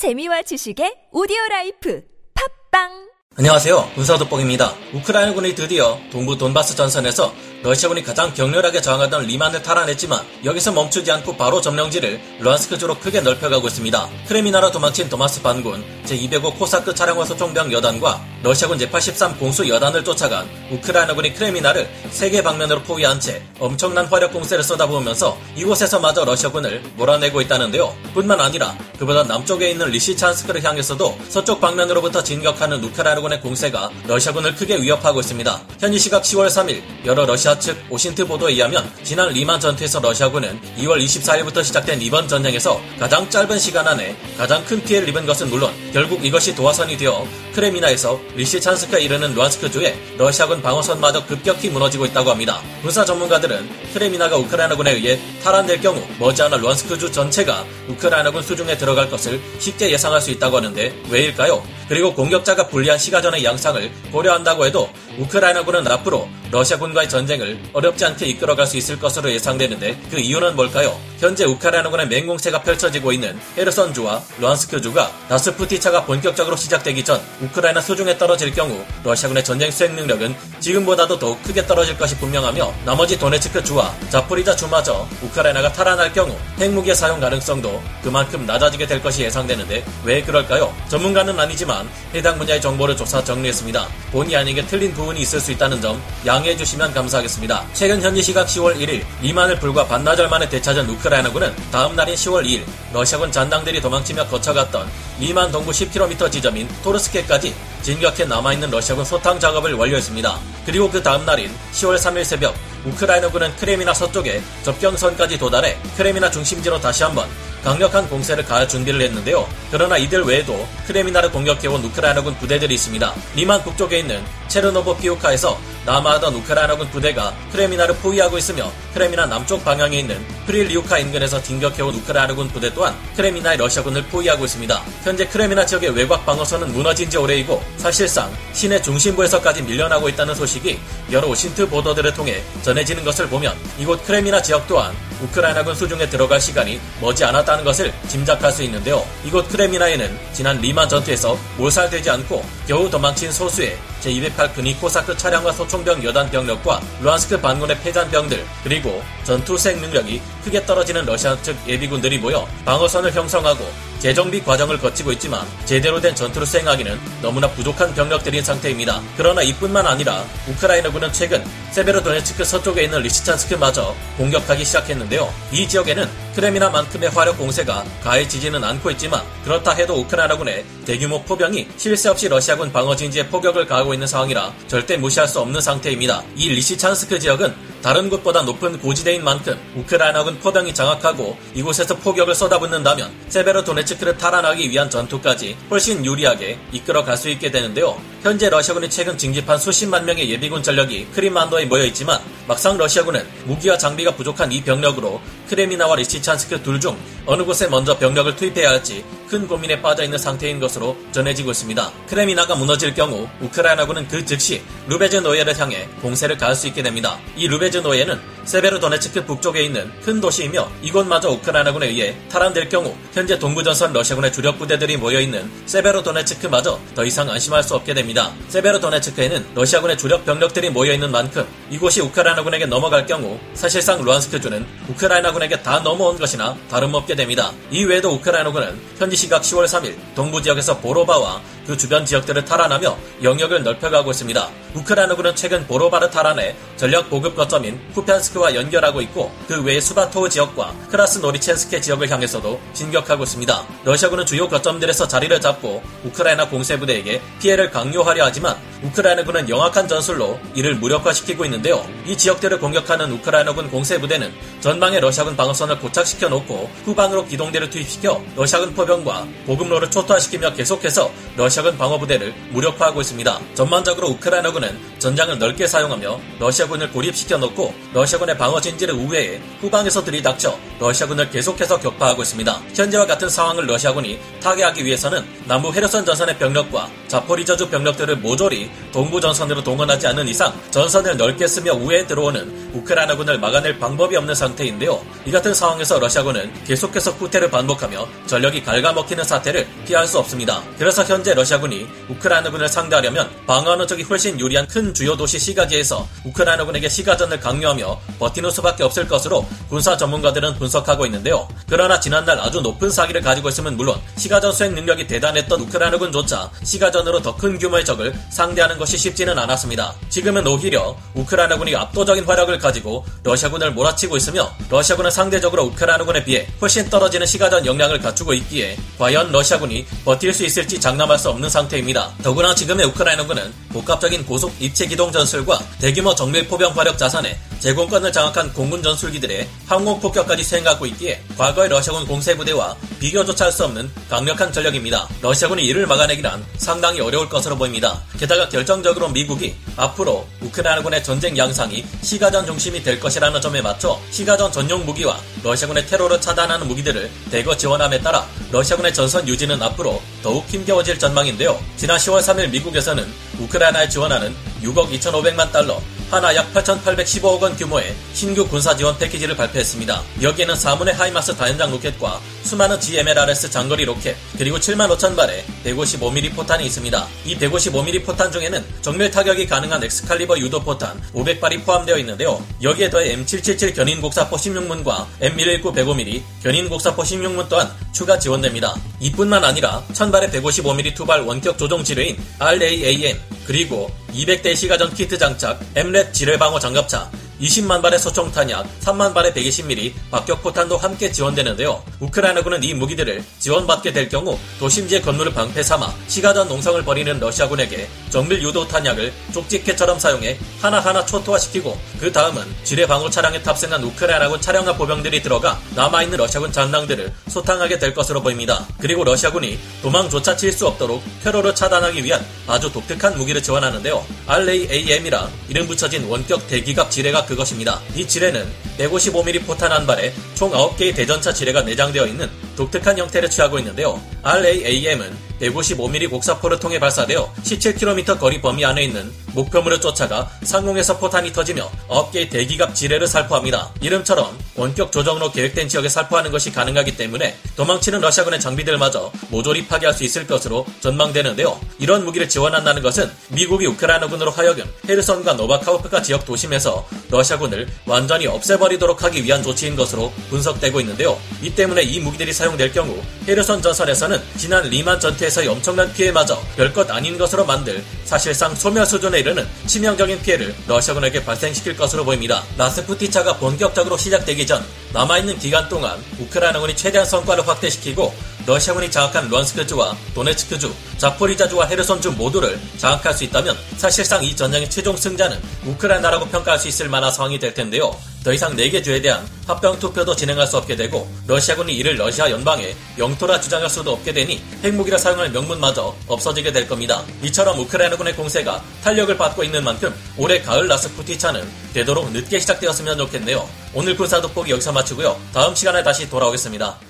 재미와 지식의 오디오 라이프. 팟빵 안녕하세요. 군사도뽕입니다. 우크라이나군이 드디어 동부 돈바스 전선에서 러시아군이 가장 격렬하게 저항하던 리만을 탈환했지만 여기서 멈추지 않고 바로 점령지를 루안스크주로 크게 넓혀가고 있습니다. 크레미나로 도망친 돈바스 반군 제205 코사크 차량화 소총병 여단과 러시아군 제83 공수 여단을 쫓아간 우크라이나군이 크레미나를 세 개 방면으로 포위한 채 엄청난 화력 공세를 쏟아부으면서 이곳에서 마저 러시아군을 몰아내고 있다는데요. 뿐만 아니라 그보다 남쪽에 있는 리시찬스크를 향해서도 서쪽 방면으로부터 진격하는 우크라이나군 의 공세가 러시아군을 크게 위협하고 있습니다. 현지 시각 10월 3일 여러 러시아 측 OSINT 보도에 의하면 지난 리만 전투에서 러시아군은 2월 24일부터 시작된 이번 전쟁에서 가장 짧은 시간 안에 가장 큰 피해를 입은 것은 물론 결국 이것이 도화선이 되어 크레미나에서 리시찬스크에 이르는 루안스크주에 러시아군 방어선마저 급격히 무너지고 있다고 합니다. 군사 전문가들은 크레미나가 우크라이나군에 의해 탈환될 경우 머지않아 루안스크주 전체가 우크라이나군 수중에 들어갈 것을 쉽게 예상할 수 있다고 하는데 왜일까요? 그리고 공격자가 불리한 시가전의 양상을 고려한다고 해도 우크라이나군은 앞으로 러시아군과의 전쟁을 어렵지 않게 이끌어갈 수 있을 것으로 예상되는데 그 이유는 뭘까요? 현재 우크라이나군의 맹공세가 펼쳐지고 있는 헤르선주와 루안스크주가 다스푸티차가 본격적으로 시작되기 전 우크라이나 수중에 떨어질 경우 러시아군의 전쟁 수행 능력은 지금보다도 더욱 크게 떨어질 것이 분명하며 나머지 도네츠크 주와 자포리자 주마저 우크라이나가 탈환할 경우 핵무기의 사용 가능성도 그만큼 낮아지게 될 것이 예상되는데 왜 그럴까요? 전문가는 아니지만 해당 분야의 정보를 조사 정리했습니다. 본의 아니게 틀린 부분이 있을 수 있다는 점 양해해 주시면 감사하겠습니다. 최근 현지 시각 10월 1일 리만을 불과 반나절 만에 되찾은 우크라이나 군은 다음 날인 10월 2일 러시아군 잔당들이 도망치며 거쳐갔던 리만 동부 10km 지점인 토르스케까지 진격해 남아있는 러시아군 소탕 작업을 완료했습니다. 그리고 그 다음 날인 10월 3일 새벽 우크라이나군은 크레미나 서쪽에 접경선까지 도달해 크레미나 중심지로 다시 한번 강력한 공세를 가할 준비를 했는데요. 그러나 이들 외에도 크레미나를 공격해온 우크라이나군 부대들이 있습니다. 리만 북쪽에 있는 체르노보 피우카에서 남하하던 우크라이나군 부대가 크레미나를 포위하고 있으며 크레미나 남쪽 방향에 있는 프릴리우카 인근에서 진격해온 우크라이나군 부대 또한 크레미나의 러시아군을 포위하고 있습니다. 현재 크레미나 지역의 외곽 방어선은 무너진 지 오래이고 사실상 시내 중심부에서까지 밀려나고 있다는 소식이 여러 OSINT 보도들을 통해 전해지는 것을 보면 이곳 크레미나 지역 또한 우크라이나군 수중에 들어갈 시간이 머지 않았다는 것을 짐작할 수 있는데요. 이곳 크레미나에는 지난 리만 전투에서 몰살되지 않고 겨우 도망친 소수의 제208 그니코사크 차량화 소총병 여단 병력과 루안스크 반군의 패잔병들 그리고 전투 수행 능력이 크게 떨어지는 러시아 측 예비군들이 모여 방어선을 형성하고 재정비 과정을 거치고 있지만 제대로 된 전투를 수행하기는 너무나 부족한 병력들인 상태입니다. 그러나 이뿐만 아니라 우크라이나군은 최근 세베로도네츠크 서쪽에 있는 리시찬스크마저 공격하기 시작했는데요. 이 지역에는 크레미나만큼의 화력 공세가 가해지지는 않고 있지만 그렇다 해도 우크라이나군의 대규모 포병이 쉴새 없이 러시아군 방어진지에 포격을 가하고 있는 상황이라 절대 무시할 수 없는 상태입니다. 이 리시찬스크 지역은 다른 곳보다 높은 고지대인 만큼 우크라이나군 포병이 장악하고 이곳에서 포격을 쏟아붓는다면 세베로도네츠크를 탈환하기 위한 전투까지 훨씬 유리하게 이끌어 갈 수 있게 되는데요. 현재 러시아군이 최근 징집한 수십만 명의 예비군 전력이 크림반도에 모여 있지만 막상 러시아군은 무기와 장비가 부족한 이 병력으로 크레미나와 리시찬스크 둘 중 어느 곳에 먼저 병력을 투입해야 할지 큰 고민에 빠져 있는 상태인 것으로 전해지고 있습니다. 크레미나가 무너질 경우 우크라이나군은 그 즉시 루베즈노예를 향해 공세를 가할 수 있게 됩니다. 이 루베즈노예는 세베르도네츠크 북쪽에 있는 큰 도시이며 이곳마저 우크라이나군에 의해 탈환될 경우 현재 동부전선 러시아군의 주력 부대들이 모여있는 세베르도네츠크마저 더 이상 안심할 수 없게 됩니다. 세베르도네츠크에는 러시아군의 주력 병력들이 모여있는 만큼 이곳이 우크라이나군에게 넘어갈 경우 사실상 루안스크주는 우크라이나군에게 다 넘어온 것이나 다름없게 됩니다. 이외에도 우크라이나군은 현지 시각 10월 3일 동부 지역에서 보로바와 그 주변 지역들을 탈환하며 영역을 넓혀가고 있습니다. 우크라이나군은 최근 보로바를 탈환해 전략 보급 거점인 쿠피안스크와 연결하고 있고 그 외의 수바토우 지역과 크라스노리첸스케 지역을 향해서도 진격하고 있습니다. 러시아군은 주요 거점들에서 자리를 잡고 우크라이나 공세부대에게 피해를 강요하려 하지만 우크라이나군은 영악한 전술로 이를 무력화시키고 있는데요. 이 지역들을 공격하는 우크라이나군 공세부대는 전방에 러시아군 방어선을 고착시켜 놓고 후방으로 기동대를 투입시켜 러시아군 포병과 보급로를 초토화시키며 계속해서 러시아 군 방어부대를 무력화하고 있습니다. 전반적으로 우크라이나군은 전장을 넓게 사용하며 러시아군을 고립시켜 놓고 러시아군의 방어 진지를 우회해 후방에서 들이닥쳐 러시아군을 계속해서 격파하고 있습니다. 현재와 같은 상황을 러시아군이 타개하기 위해서는 남부 헤르선 전선의 병력과 자포리자주 병력들을 모조리 동부 전선으로 동원하지 않는 이상 전선을 넓게 쓰며 우회에 들어오는 우크라이나군을 막아낼 방법이 없는 상태인데요. 이 같은 상황에서 러시아군은 계속해서 후퇴를 반복하며 전력이 갉아먹히는 사태를 피할 수 없습니다. 그래서 현재 러시아군이 우크라이나군을 상대하려면 방어하는 쪽이 훨씬 유리한 큰 주요 도시 시가지에서 우크라이나군에게 시가전을 강요하며 버티는 수밖에 없을 것으로 군사 전문가들은 분석하고 있는데요. 그러나 지난날 아주 높은 사기를 가지고 있으면 물론 시가전 수행 능력이 대단했던 우크라이나군조차 시가전 으로 더 큰 규모의 적을 상대하는 것이 쉽지는 않았습니다. 지금은 오히려 우크라이나군이 압도적인 활약을 가지고 러시아군을 몰아치고 있으며 러시아군은 상대적으로 우크라이나군에 비해 훨씬 떨어지는 시가전 역량을 갖추고 있기에 과연 러시아군이 버틸 수 있을지 장담할 수 없는 상태입니다. 더구나 지금의 우크라이나군은 복합적인 고속 입체 기동 전술과 대규모 정밀 포병 화력 자산에 제공권을 장악한 공군 전술기들의 항공 폭격까지 수행하고 있기에 과거의 러시아군 공세부대와 비교조차 할 수 없는 강력한 전력입니다. 러시아군이 이를 막아내기란 상당히 어려울 것으로 보입니다. 게다가 결정적으로 미국이 앞으로 우크라이나군의 전쟁 양상이 시가전 중심이 될 것이라는 점에 맞춰 시가전 전용 무기와 러시아군의 테러를 차단하는 무기들을 대거 지원함에 따라 러시아군의 전선 유지는 앞으로 더욱 힘겨워질 전망인데요. 지난 10월 3일 미국에서는 우크라이나에 지원하는 6억 2,500만 달러, 한화 약 8,815억 원 규모의 신규 군사 지원 패키지를 발표했습니다. 여기에는 4문의 하이마스 다연장 로켓과 수많은 GMLRS 장거리 로켓, 그리고 7만 5천 발의 155mm 포탄이 있습니다. 이 155mm 포탄 중에는 정밀 타격이 가능한 엑스칼리버 유도 포탄 500발이 포함되어 있는데요. 여기에 더해 M777 견인 곡사포 16문과 M119 105mm 견인 곡사포 16문 또한 추가 지원됩니다. 이뿐만 아니라 1000발의 155mm 투발 원격 조종 지뢰인 RAAM 그리고 200대 시가전 키트 장착 엠렛 지뢰 방어 장갑차 20만 발의 소총 탄약, 3만 발의 120mm 박격 포탄도 함께 지원되는데요. 우크라이나군은 이 무기들을 지원받게 될 경우 도심지의 건물을 방패 삼아 시가전 농성을 벌이는 러시아군에게 정밀 유도 탄약을 쪽집게처럼 사용해 하나하나 초토화시키고 그 다음은 지뢰 방어 차량에 탑승한 우크라이나군 차량과 보병들이 들어가 남아있는 러시아군 잔당들을 소탕하게 될 것으로 보입니다. 그리고 러시아군이 도망조차 칠 수 없도록 테러를 차단하기 위한 아주 독특한 무기를 지원하는데요. RAAM이라 이름 붙여진 원격 대기갑 지뢰가 그것입니다. 이 지뢰는 155mm 포탄 한 발에 총 9개의 대전차 지뢰가 내장되어 있는 독특한 형태를 취하고 있는데요. RAAM은 155mm 곡사포를 통해 발사되어 17km 거리 범위 안에 있는 목표물을 쫓아가 상공에서 포탄이 터지며 9개의 대기갑 지뢰를 살포합니다. 이름처럼 원격 조정으로 계획된 지역에 살포하는 것이 가능하기 때문에 도망치는 러시아군의 장비들마저 모조리 파괴할 수 있을 것으로 전망되는데요. 이런 무기를 지원한다는 것은 미국이 우크라이나군으로 하여금 헤르선과 노바카호우카 지역 도심에서 러시아군을 완전히 없애버리도록 하기 위한 조치인 것으로 분석되고 있는데요. 이 때문에 이 무기들이 사용될 경우 헤르선 전선에서는 지난 리만 전투에서의 엄청난 피해마저 별것 아닌 것으로 만들 사실상 소멸 수준에 이르는 치명적인 피해를 러시아군에게 발생시킬 것으로 보입니다. 라스푸티차가 본격적으로 시작되기 전 남아있는 기간 동안 우크라이나군이 최대한 성과를 확대시키고 러시아군이 장악한 루안스크주와 도네츠크주, 자포리자주와 헤르손주 모두를 장악할 수 있다면 사실상 이 전쟁의 최종 승자는 우크라이나라고 평가할 수 있을 만한 상황이 될 텐데요. 더 이상 4개 주에 대한 합병 투표도 진행할 수 없게 되고 러시아군이 이를 러시아 연방에 영토라 주장할 수도 없게 되니 핵무기라 사용할 명분마저 없어지게 될 겁니다. 이처럼 우크라이나군의 공세가 탄력을 받고 있는 만큼 올해 가을 라스푸티차는 되도록 늦게 시작되었으면 좋겠네요. 오늘 군사 돋보기 여기서 마치고요. 다음 시간에 다시 돌아오겠습니다.